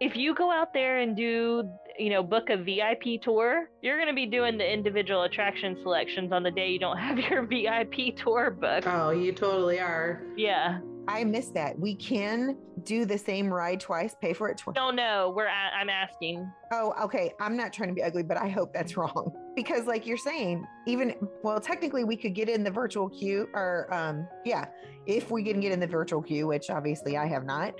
If you go out there and do, you know, book a VIP tour, you're going to be doing the individual attraction selections on the day you don't have your VIP tour booked. oh, you totally are. Yeah. I missed that. We can do the same ride twice, pay for it twice. Don't know. We're at, I'm asking. Oh, okay. I'm not trying to be ugly, but I hope that's wrong. Because like you're saying, even well, technically we could get in the virtual queue or um yeah, if we can get in the virtual queue, which obviously I have not,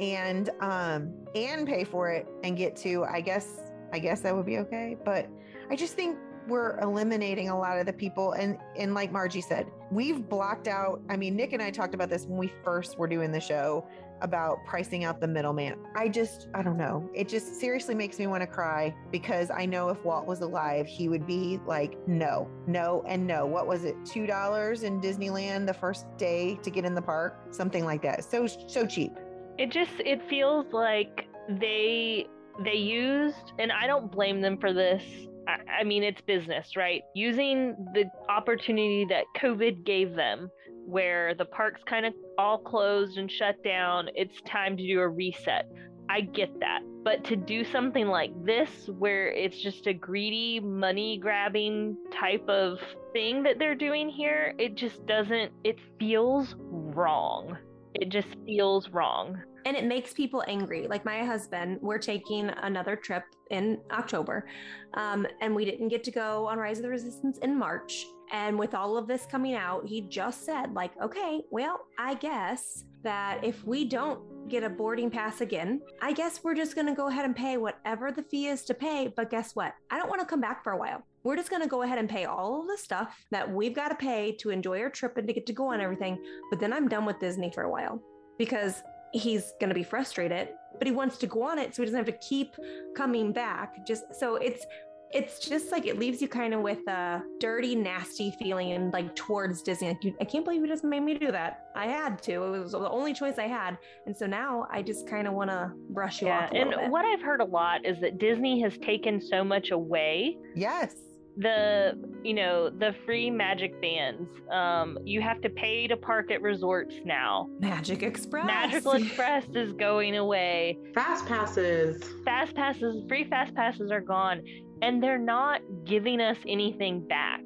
and um and pay for it and get to I guess I guess that would be okay. But I just think we're eliminating a lot of the people and and like Margie said, we've blocked out I mean Nick and I talked about this when we first were doing the show about pricing out the middleman. I just, I don't know. It just seriously makes me want to cry because I know if Walt was alive, he would be like, no, no, and no. What was it? $2 in Disneyland the first day to get in the park? Something like that. So, so cheap. It just it feels like they they used and I don't blame them for this. I, I mean it's business, right? Using the opportunity that COVID gave them where the parks kind of all closed and shut down, it's time to do a reset. I get that. But to do something like this, where it's just a greedy, money grabbing type of thing that they're doing here, it just doesn't, it feels wrong. It just feels wrong. And it makes people angry. Like my husband, we're taking another trip in October, um, and we didn't get to go on Rise of the Resistance in March. And with all of this coming out, he just said, like, okay, well, I guess that if we don't get a boarding pass again, I guess we're just going to go ahead and pay whatever the fee is to pay. But guess what? I don't want to come back for a while. We're just going to go ahead and pay all of the stuff that we've got to pay to enjoy our trip and to get to go on everything. But then I'm done with Disney for a while because he's going to be frustrated but he wants to go on it so he doesn't have to keep coming back just so it's it's just like it leaves you kind of with a dirty nasty feeling and like towards disney like you, i can't believe you just made me do that i had to it was the only choice i had and so now i just kind of want to brush you Yeah, off a and bit. what I've heard a lot is that Disney has taken so much away. Yes. The you know the free magic bands. Um, you have to pay to park at resorts now. magic express Magical Express is going away. Fast passes. Fast passes, free fast passes are gone, and they're not giving us anything back.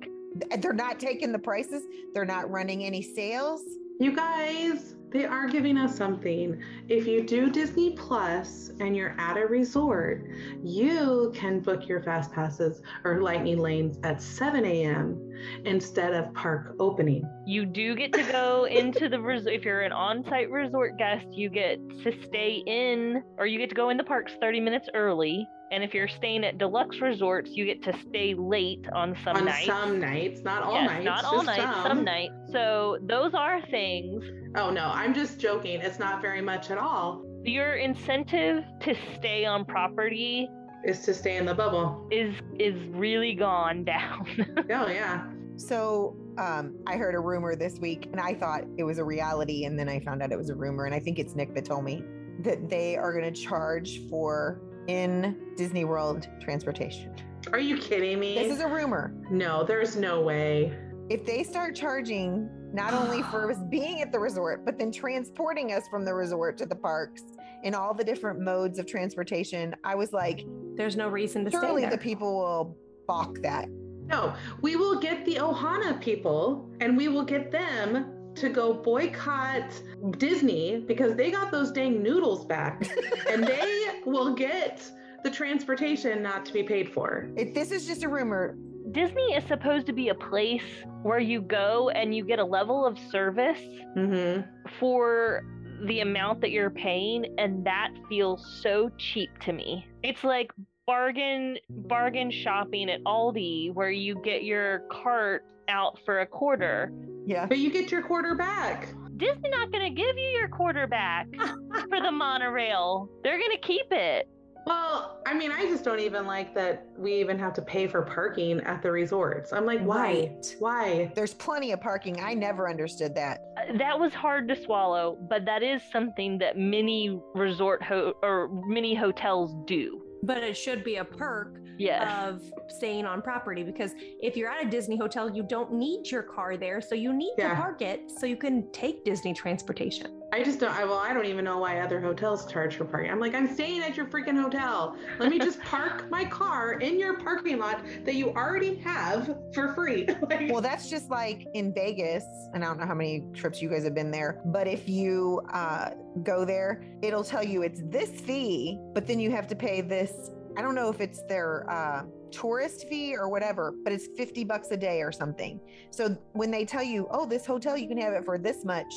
They're not taking the prices. They're not running any sales. You guys, they are giving us something. If you do Disney Plus and you're at a resort, you can book your fast passes or lightning lanes at 7 a.m. instead of park opening. You do get to go into the resort. If you're an on-site resort guest, you get to stay in, or you get to go in the parks 30 minutes early. And if you're staying at deluxe resorts, you get to stay late on some on nights. some nights, not all yes, nights. not all just nights, some. nights. So those are things. Oh no, I'm just joking. It's not very much at all. Your incentive to stay on property Is to stay in the bubble. is is really gone down. Oh yeah. So um, I heard a rumor this week and I thought it was a reality. And then I found out it was a rumor. And I think it's Nick that told me that they are going to charge for in Disney World transportation. Are you kidding me? This is a rumor. no, there's no way. If they start charging not only for us being at the resort, but then transporting us from the resort to the parks in all the different modes of transportation, I was like, There's no reason to stay surely the people will balk that. No, we will get the Ohana people and we will get them to go boycott Disney because they got those dang noodles back and they will get the transportation not to be paid for. If this is just a rumor, Disney is supposed to be a place where you go and you get a level of service Mm-hmm. for the amount that you're paying and that feels so cheap to me. It's like bargain bargain shopping at Aldi where you get your cart out for a quarter. Yeah. But you get your quarter back. Disney not going to give you your quarterback for the monorail. They're going to keep it. Well, I mean, I just don't even like that we even have to pay for parking at the resorts. I'm like, why? Right. Why? There's plenty of parking. I never understood that. Uh, That was hard to swallow, but that is something that many resort ho- or many hotels do. But it should be a perk Yes. of staying on property because if you're at a Disney hotel, you don't need your car there. So you need Yeah. to park it so you can take Disney transportation. I just don't. I, well, I don't even know why other hotels charge for parking. I'm like, I'm staying at your freaking hotel. Let me just park my car in your parking lot that you already have for free. like, Well, that's just like in Vegas, and I don't know how many trips you guys have been there, but if you uh, go there, it'll tell you it's this fee, but then you have to pay this. I don't know if it's their uh, tourist fee or whatever, but it's 50 bucks a day or something. So when they tell you, oh, this hotel, you can have it for this much,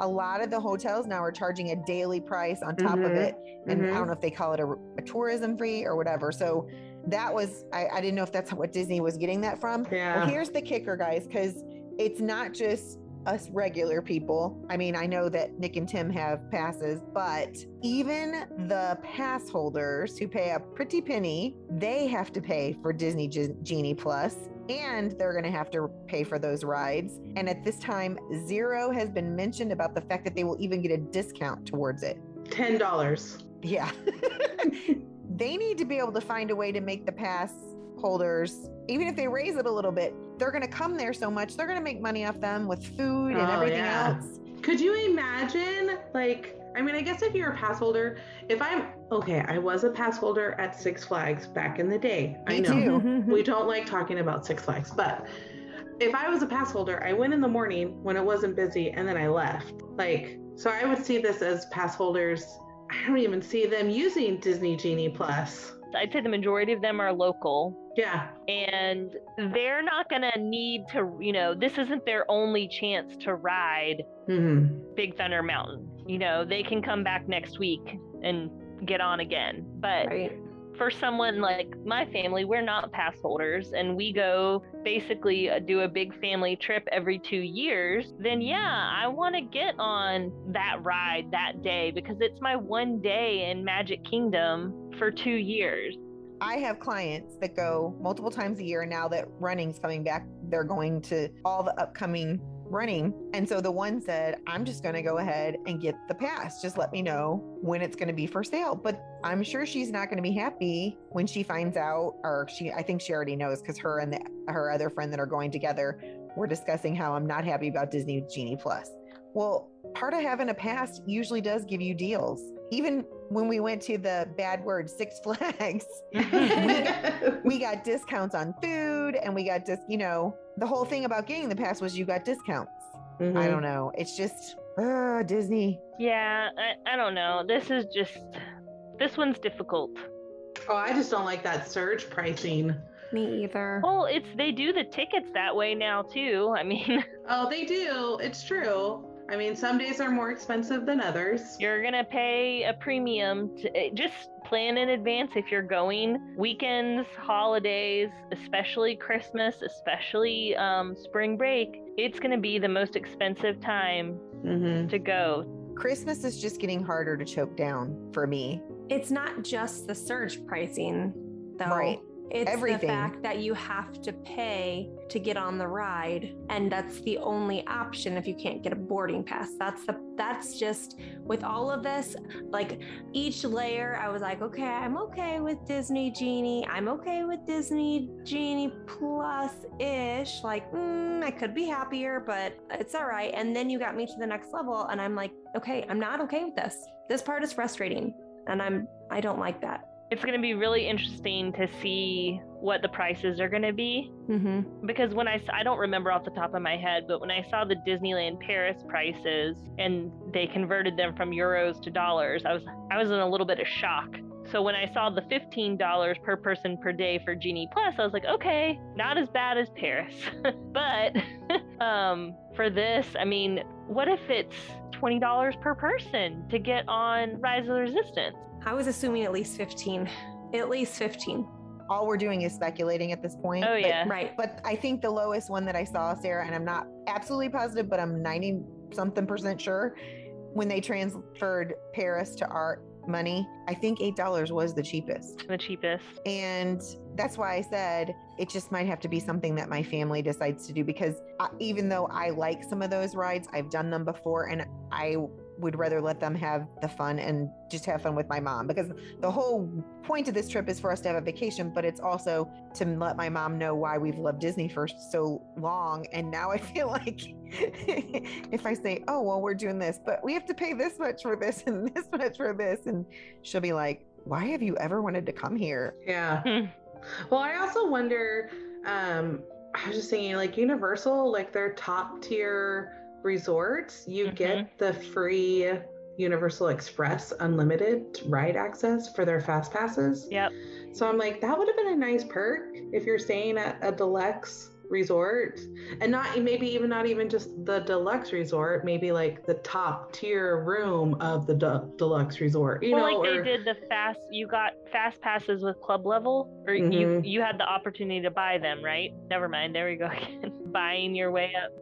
a lot of the hotels now are charging a daily price on top of Mhm. it. And I Mhm. don't know if they call it a, a tourism fee or whatever. So that was, I, I didn't know if that's what Disney was getting that from. Yeah. Well, here's the kicker, guys, because it's not just us regular people. I mean, I know that Nick and Tim have passes, but even the pass holders who pay a pretty penny, they have to pay for Disney Ge- Genie Plus, and they're going to have to pay for those rides. And at this time, zero has been mentioned about the fact that they will even get a discount towards it. ten dollars. Yeah. they need to be able to find a way to make the pass holders, even if they raise it a little bit, they're going to come there so much, they're going to make money off them with food and Oh, everything yeah. else. Could you imagine, like, I mean, I guess if you're a pass holder, if I'm okay, I was a pass holder at Six Flags back in the day. I know too. we don't like talking about Six Flags, but if I was a pass holder, I went in the morning when it wasn't busy and then I left. Like, so I would see this as pass holders. I don't even see them using Disney Genie Plus. I'd say the majority of them are local Yeah. and they're not going to need to, you know, this isn't their only chance to ride hmm Big Thunder Mountain. You know, they can come back next week and get on again. But Right. For someone like my family, we're not pass holders and we go basically uh, do a big family trip every two years, then yeah, I want to get on that ride that day because it's my one day in Magic Kingdom for two years. I have clients that go multiple times a year. Now that running's coming back, they're going to all the upcoming running. And so the one said, I'm just going to go ahead and get the pass. Just let me know when it's going to be for sale. But I'm sure she's not going to be happy when she finds out, or she, I think she already knows because her and the, her other friend that are going together were discussing how I'm not happy about Disney Genie Plus. Well, part of having a pass usually does give you deals. Even when we went to the bad word Six Flags, we got discounts on food and we got just you know the whole thing about getting the pass was you got discounts Mm-hmm. i don't know it's just uh disney Yeah, I, I don't know. This is just, this one's difficult. Oh, I just don't like that surge pricing. Me either. Well, it's they do the tickets that way now too. I mean, Oh, they do. It's true. I mean, some days are more expensive than others. you're gonna pay a premium to eh, just plan in advance if you're going weekends, holidays, especially Christmas, especially um, spring break. It's gonna be the most expensive time Mm-hmm. to go. christmas is just getting harder to choke down for me It's not just the surge pricing, though. Right. It's Everything. the fact that you have to pay to get on the ride, and that's the only option if you can't get a boarding pass. That's the that's just with all of this, like each layer, I was like, okay, I'm okay with Disney Genie. I'm okay with Disney Genie Plus ish. Like, mm, I could be happier, but it's all right. And then you got me to the next level, and I'm like, okay, I'm not okay with this. This part is frustrating, and I'm I don't like that. It's going to be really interesting to see what the prices are going to be Mm-hmm. because when I I don't remember off the top of my head, but when I saw the Disneyland Paris prices and they converted them from euros to dollars, I was I was in a little bit of shock. So when I saw the $15 per person per day for Genie Plus, I was like, okay, not as bad as Paris. but um, for this, I mean, what if it's $20 per person to get on Rise of the Resistance? I was assuming at least 15. At least 15. All we're doing is speculating at this point. Oh but- yeah. Right. But I think the lowest one that I saw, Sarah, and I'm not absolutely positive, but I'm 90 something percent sure, when they transferred Paris to art money, I think $8 was the cheapest. The cheapest. And that's why I said it just might have to be something that my family decides to do because I, even though I like some of those rides, I've done them before and I would rather let them have the fun and just have fun with my mom because the whole point of this trip is for us to have a vacation, but it's also to let my mom know why we've loved Disney for so long. And now I feel like if I say, oh, well, we're doing this, but we have to pay this much for this and this much for this, and she'll be like, why have you ever wanted to come here? Yeah. Hmm. Well, I also wonder. Um, I was just thinking, like Universal, like their top tier resorts, you Mhm. get the free Universal Express unlimited ride access for their fast passes. Yep. So I'm like, that would have been a nice perk if you're staying at a deluxe resort and not maybe even not even just the deluxe resort maybe like the top tier room of the de- deluxe resort you well, know like or- they did the fast. You got fast passes with club level, or you Mhm. you had the opportunity to buy them, right? Never mind. There we go again. Buying your way up.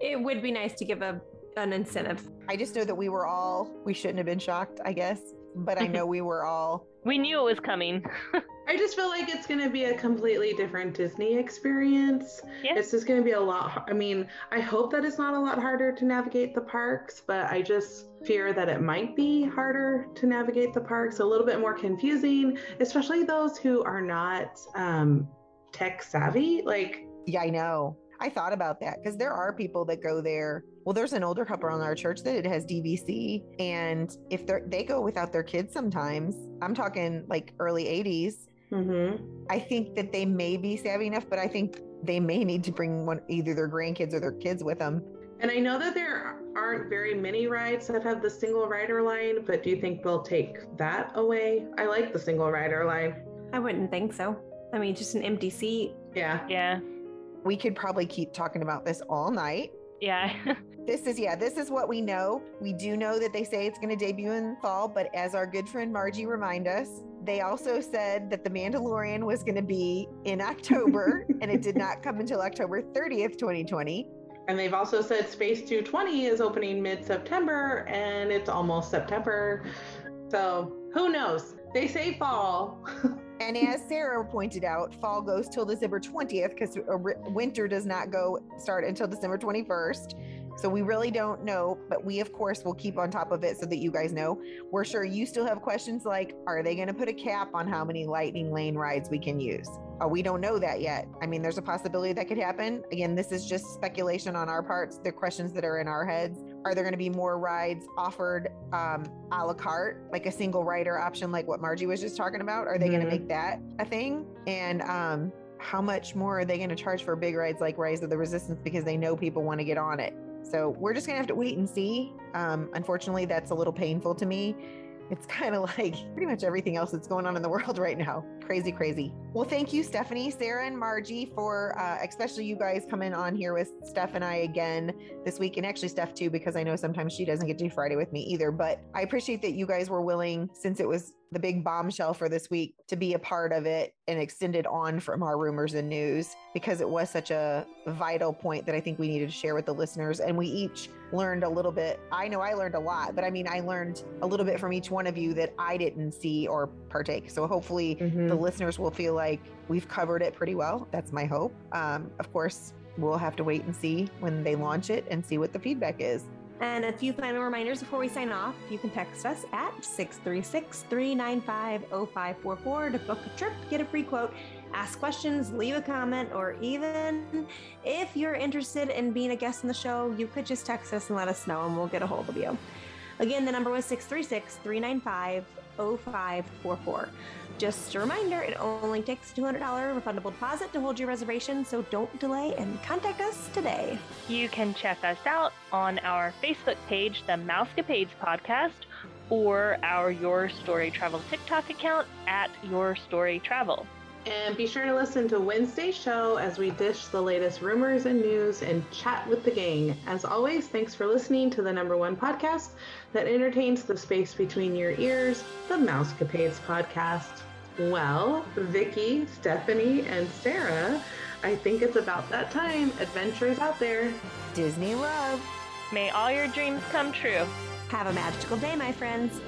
It would be nice to give a an incentive. I just know that we were all, we shouldn't have been shocked, I guess, but I know we were all, We knew it was coming. I just feel like it's going to be a completely different Disney experience. Yeah. It's just going to be a lot. I mean, I hope that it's not a lot harder to navigate the parks, but I just fear that it might be harder to navigate the parks, a little bit more confusing, especially those who are not um, tech savvy. Like, yeah, I know. I thought about that because there are people that go there. Well, there's an older couple in our church that it has DVC, and if they they go without their kids sometimes, I'm talking like early 80s. Mhm. I think that they may be savvy enough, but I think they may need to bring one either their grandkids or their kids with them. and I know that there aren't very many rides that have the single rider line, but do you think they'll take that away? I like the single rider line. I wouldn't think so. I mean, just an empty seat. Yeah. yeah. We could probably keep talking about this all night. Yeah. This is yeah, this is what we know. We do know that they say it's going to debut in fall, but as our good friend Margie remind us, they also said that The Mandalorian was going to be in October and it did not come until October 30th, 2020. And they've also said Space 220 is opening mid September and it's almost September. So who knows? They say fall. And as Sarah pointed out, fall goes till December 20th because uh, winter does not go start until December 21st. So we really don't know, but we of course will keep on top of it so that you guys know. We're sure you still have questions like are they going to put a cap on how many lightning lane rides we can use? Uh, we don't know that yet. I mean, there's a possibility that could happen. Again, this is just speculation on our parts. They're questions that are in our heads. Are there going to be more rides offered um, a la carte, like a single rider option, like what Margie was just talking about? Are they going Mhm. to make that a thing? And um, how much more are they going to charge for big rides like Rise of the Resistance because they know people want to get on it? So we're just to have to wait and see. Um, unfortunately, that's a little painful to me. It's kind of like pretty much everything else that's going on in the world right now. Crazy, crazy. Well, thank you, Stephanie, Sarah, and Margie, for uh, especially you guys coming on here with Steph and I again this week, and actually Steph too, because I know sometimes she doesn't get to do Friday with me either. But I appreciate that you guys were willing, since it was the big bombshell for this week to be a part of it and extended on from our rumors and news because it was such a vital point that I think we needed to share with the listeners. And we each learned a little bit. I know I learned a lot, but I mean, I learned a little bit from each one of you that I didn't see or partake. So hopefully Mhm. the listeners will feel like we've covered it pretty well. That's my hope. Um, of course, we'll have to wait and see when they launch it and see what the feedback is. And a few final reminders before we sign off. You can text us at 636 395 0544 to book a trip, get a free quote, ask questions, leave a comment, or even if you're interested in being a guest on the show, you could just text us and let us know and we'll get a hold of you. Again, the number was 636 395 0544. Just a reminder, it only takes a $200 refundable deposit to hold your reservation, so don't delay and contact us today. You can check us out on our Facebook page, the Mousecapades Podcast, or our Your Story Travel TikTok account at Your Story Travel. And be sure to listen to Wednesday's show as we dish the latest rumors and news and chat with the gang. As always, thanks for listening to the number one podcast that entertains the space between your ears, the Mousecapades podcast. Well, Vicki, Stephanie, and Sarah, I think it's about that time. Adventures out there. Disney love. May all your dreams come true. Have a magical day, my friends.